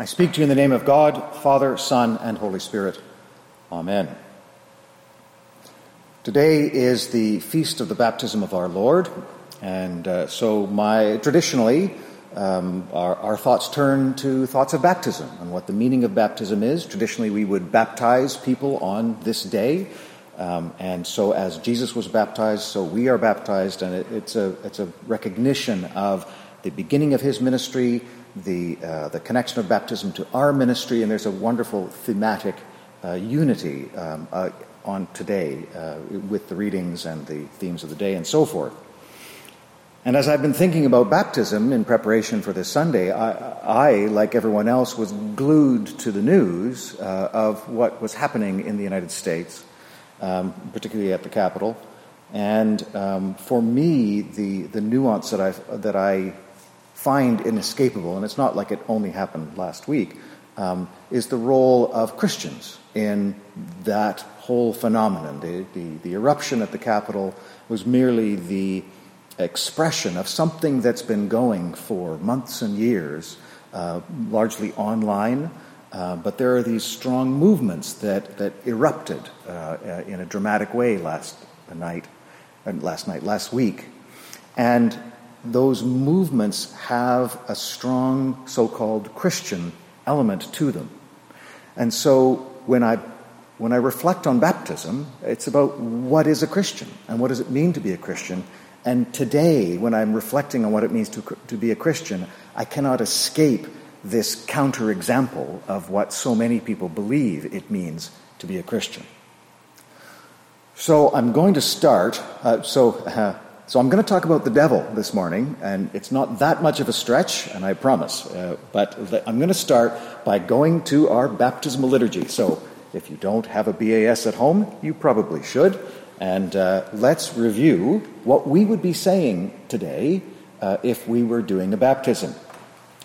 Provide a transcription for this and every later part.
I speak to you in the name of God, Father, Son, and Holy Spirit. Amen. Today is the feast of the baptism of our Lord, and uh, so my traditionally um, our, our, thoughts turn to thoughts of baptism and what the meaning of baptism is. Traditionally, we would baptize people on this day, um, and so as Jesus was baptized, so we are baptized, and it, it's a it's a recognition of the beginning of his ministry, the, uh, the connection of baptism to our ministry, and there's a wonderful thematic uh, unity um, uh, on today uh, with the readings and the themes of the day and so forth. And as I've been thinking about baptism in preparation for this Sunday, I, I like everyone else, was glued to the news uh, of what was happening in the United States, um, particularly at the Capitol. And um, for me, the, the nuance that I, that I find inescapable, and it's not like it only happened last week, um, is the role of Christians in that whole phenomenon. The, the, the, eruption at the Capitol was merely the expression of something that's been going for months and years, uh, largely online. Uh, but there are these strong movements that, that erupted uh, in a dramatic way last night, last night, last week. And those movements have a strong so called Christian element to them. And so when I, when I reflect on baptism, it's about what is a Christian and what does it mean to be a Christian. And today, when I'm reflecting on what it means to, to be a Christian, I cannot escape this counterexample of what so many people believe it means to be a Christian. So I'm going to start. Uh, so uh, so I'm going to talk about the devil this morning, and it's not that much of a stretch, and I promise. Uh, but I'm going to start by going to our baptismal liturgy. So if you don't have a BAS at home, you probably should. And uh, let's review what we would be saying today uh, if we were doing a baptism.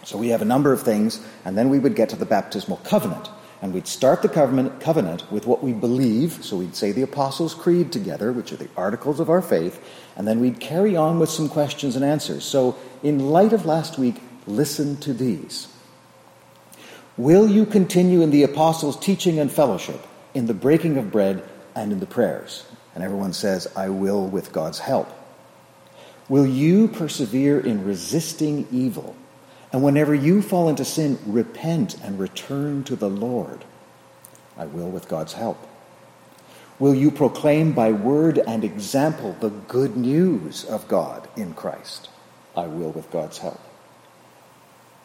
So we have a number of things, and then we would get to the baptismal covenant. And we'd start the covenant, covenant with what we believe. So we'd say the Apostles' Creed together, which are the articles of our faith, and then we'd carry on with some questions and answers. So, in light of last week, listen to these. Will you continue in the Apostles' teaching and fellowship, in the breaking of bread, and in the prayers? And everyone says, I will with God's help. Will you persevere in resisting evil? And whenever you fall into sin, repent and return to the Lord. I will with God's help. Will you proclaim by word and example the good news of God in Christ? I will with God's help.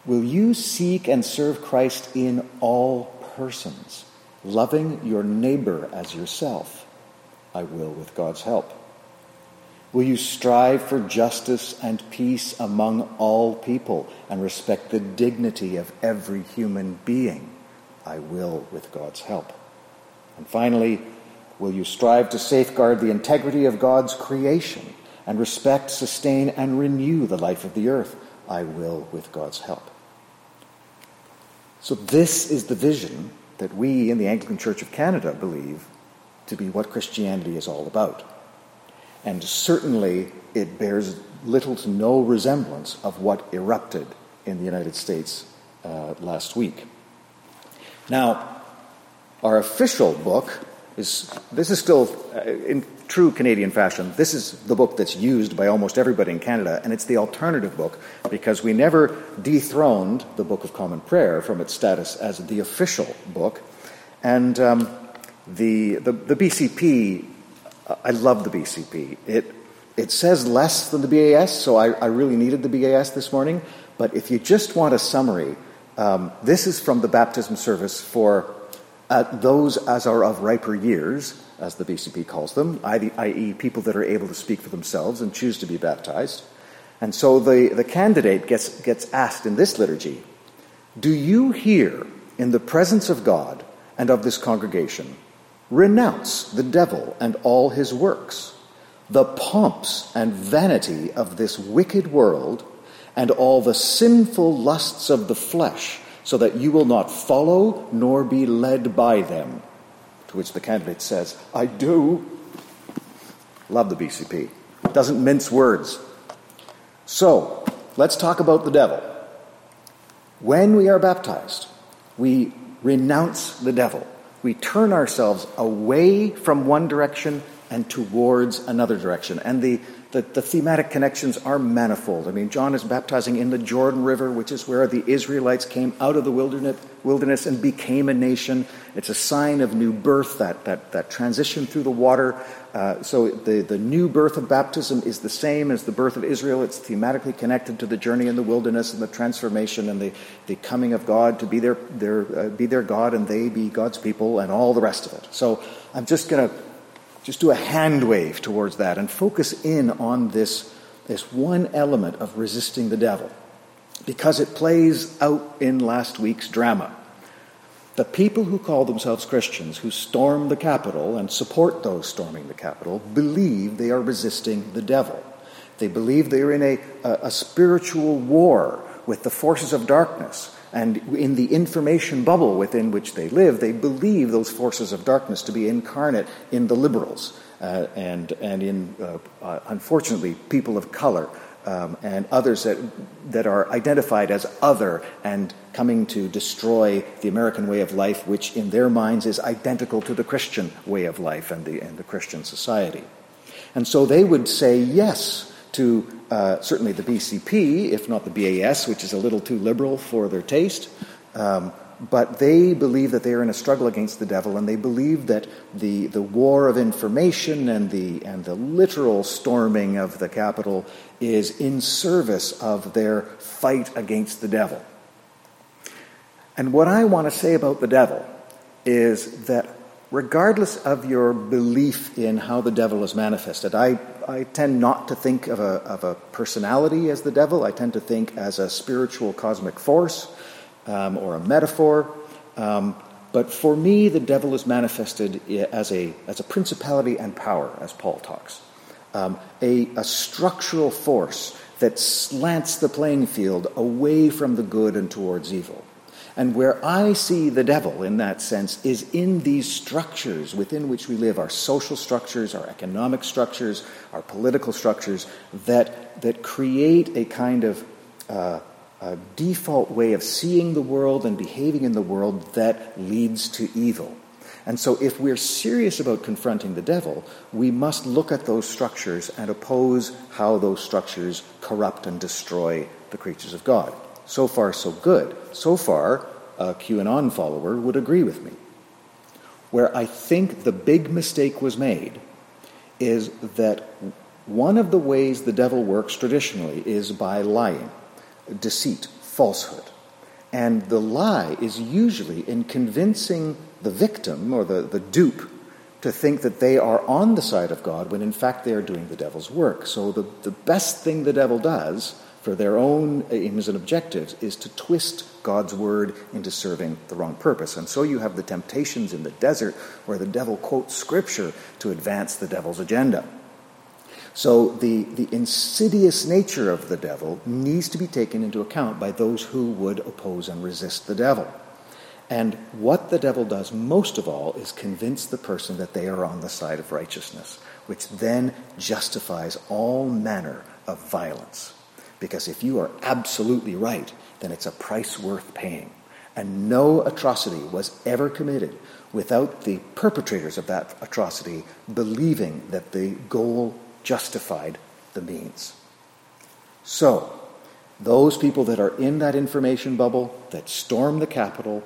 Will you seek and serve Christ in all persons, loving your neighbor as yourself? I will with God's help. Will you strive for justice and peace among all people and respect the dignity of every human being? I will with God's help. And finally, will you strive to safeguard the integrity of God's creation and respect, sustain, and renew the life of the earth? I will with God's help. So, this is the vision that we in the Anglican Church of Canada believe to be what Christianity is all about. And certainly it bears little to no resemblance of what erupted in the United States uh, last week. Now, our official book is this is still uh, in true Canadian fashion. This is the book that's used by almost everybody in Canada, and it's the alternative book because we never dethroned the Book of Common Prayer from its status as the official book. And um, the, the, the BCP I love the BCP. It, it says less than the BAS, so I, I really needed the BAS this morning. But if you just want a summary, um, this is from the baptism service for uh, those as are of riper years, as the BCP calls them, i.e., people that are able to speak for themselves and choose to be baptized. And so the, the candidate gets, gets asked in this liturgy Do you here in the presence of God and of this congregation Renounce the devil and all his works, the pomps and vanity of this wicked world, and all the sinful lusts of the flesh, so that you will not follow nor be led by them. To which the candidate says, I do. Love the BCP. Doesn't mince words. So, let's talk about the devil. When we are baptized, we renounce the devil. We turn ourselves away from one direction and towards another direction. And the, the, the, thematic connections are manifold. I mean, John is baptizing in the Jordan River, which is where the Israelites came out of the wilderness, wilderness and became a nation. It's a sign of new birth, that, that, that transition through the water. Uh, so the, the new birth of baptism is the same as the birth of Israel. It's thematically connected to the journey in the wilderness and the transformation and the, the coming of God to be their, their, uh, be their God and they be God's people and all the rest of it. So I'm just going to just do a hand wave towards that and focus in on this, this one element of resisting the devil because it plays out in last week's drama. The people who call themselves Christians, who storm the Capitol and support those storming the Capitol, believe they are resisting the devil. They believe they are in a, a, a spiritual war with the forces of darkness and in the information bubble within which they live, they believe those forces of darkness to be incarnate in the liberals uh, and, and in, uh, uh, unfortunately, people of color um, and others that, that are identified as other and coming to destroy the American way of life, which in their minds is identical to the Christian way of life and the, and the Christian society. And so they would say yes to uh, certainly the BCP, if not the BAS, which is a little too liberal for their taste. Um, but they believe that they are in a struggle against the devil, and they believe that the, the war of information and the, and the literal storming of the Capitol is in service of their fight against the devil. And what I want to say about the devil is that regardless of your belief in how the devil is manifested, I, I tend not to think of a, of a personality as the devil. I tend to think as a spiritual cosmic force um, or a metaphor. Um, but for me, the devil is manifested as a, as a principality and power, as Paul talks. Um, a, a structural force that slants the playing field away from the good and towards evil. And where I see the devil in that sense is in these structures within which we live our social structures, our economic structures, our political structures that, that create a kind of uh, a default way of seeing the world and behaving in the world that leads to evil. And so, if we're serious about confronting the devil, we must look at those structures and oppose how those structures corrupt and destroy the creatures of God. So far, so good. So far, a QAnon follower would agree with me. Where I think the big mistake was made is that one of the ways the devil works traditionally is by lying, deceit, falsehood. And the lie is usually in convincing the victim or the, the dupe to think that they are on the side of God when in fact they are doing the devil's work. So the, the best thing the devil does for their own aims and objectives is to twist God's word into serving the wrong purpose. And so you have the temptations in the desert where the devil quotes scripture to advance the devil's agenda. So the, the insidious nature of the devil needs to be taken into account by those who would oppose and resist the devil. And what the devil does most of all is convince the person that they are on the side of righteousness, which then justifies all manner of violence. Because if you are absolutely right, then it's a price worth paying. And no atrocity was ever committed without the perpetrators of that atrocity believing that the goal justified the means. So, those people that are in that information bubble, that storm the Capitol,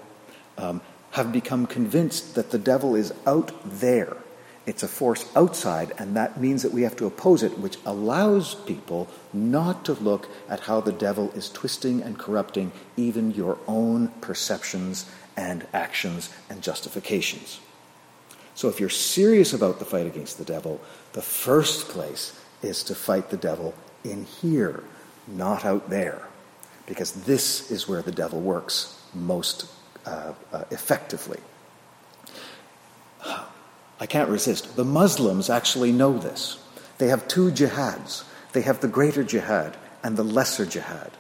um, have become convinced that the devil is out there it's a force outside, and that means that we have to oppose it, which allows people not to look at how the devil is twisting and corrupting even your own perceptions and actions and justifications. So, if you're serious about the fight against the devil, the first place is to fight the devil in here, not out there, because this is where the devil works most uh, uh, effectively. I can't resist. The Muslims actually know this. They have two jihads. They have the greater jihad and the lesser jihad.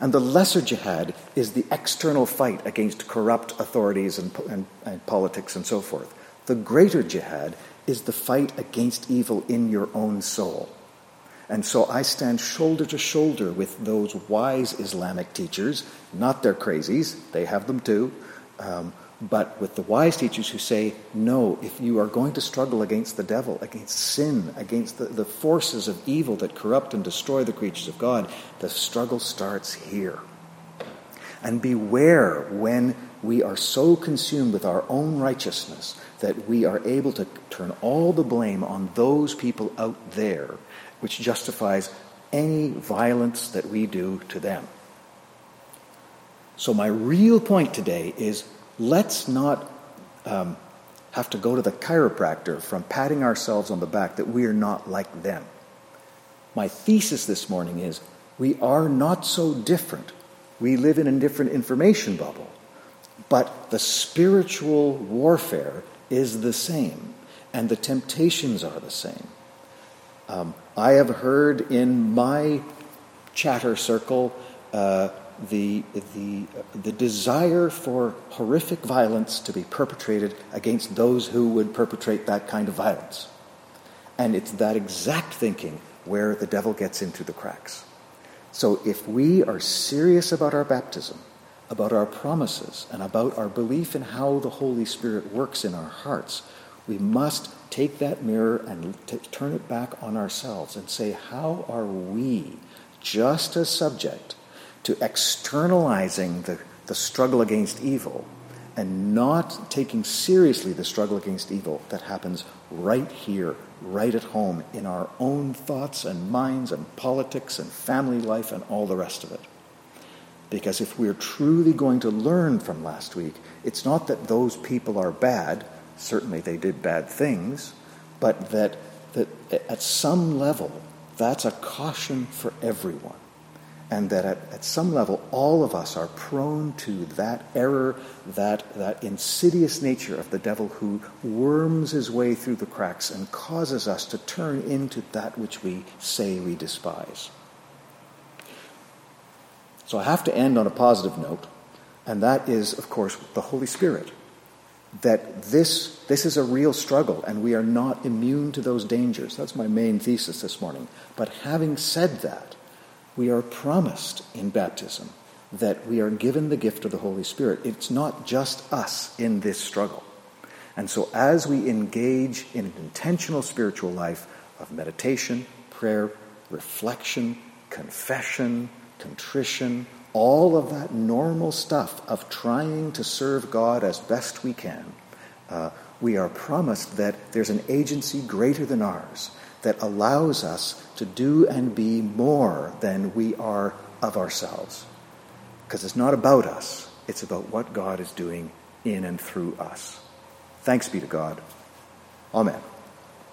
And the lesser jihad is the external fight against corrupt authorities and, and, and, politics and so forth. The greater jihad is the fight against evil in your own soul. And so I stand shoulder to shoulder with those wise Islamic teachers, not their crazies, they have them too, Um, but with the wise teachers who say, no, if you are going to struggle against the devil, against sin, against the, the forces of evil that corrupt and destroy the creatures of God, the struggle starts here. And beware when we are so consumed with our own righteousness that we are able to turn all the blame on those people out there, which justifies any violence that we do to them. So, my real point today is let's not um, have to go to the chiropractor from patting ourselves on the back that we are not like them. My thesis this morning is we are not so different. We live in a different information bubble, but the spiritual warfare is the same, and the temptations are the same. Um, I have heard in my chatter circle uh, the, the, the desire for horrific violence to be perpetrated against those who would perpetrate that kind of violence. And it's that exact thinking where the devil gets into the cracks. So if we are serious about our baptism, about our promises, and about our belief in how the Holy Spirit works in our hearts, we must take that mirror and t- turn it back on ourselves and say, how are we just as subject to externalizing the, the struggle against evil and not taking seriously the struggle against evil that happens right here, right at home, in our own thoughts and minds and politics and family life and all the rest of it. Because if we're truly going to learn from last week, it's not that those people are bad, certainly they did bad things, but that, that at some level, that's a caution for everyone and that at, at some level all of us are prone to that error, that, that insidious nature of the devil who worms his way through the cracks and causes us to turn into that which we say we despise. So I have to end on a positive note, and that is, of course, the Holy Spirit. That this, this is a real struggle, and we are not immune to those dangers. That's my main thesis this morning. But having said that, we are promised in baptism that we are given the gift of the Holy Spirit. It's not just us in this struggle. And so, as we engage in an intentional spiritual life of meditation, prayer, reflection, confession, contrition, all of that normal stuff of trying to serve God as best we can, uh, we are promised that there's an agency greater than ours that allows us to do and be more than we are of ourselves. Because it's not about us, it's about what God is doing in and through us. Thanks be to God. Amen.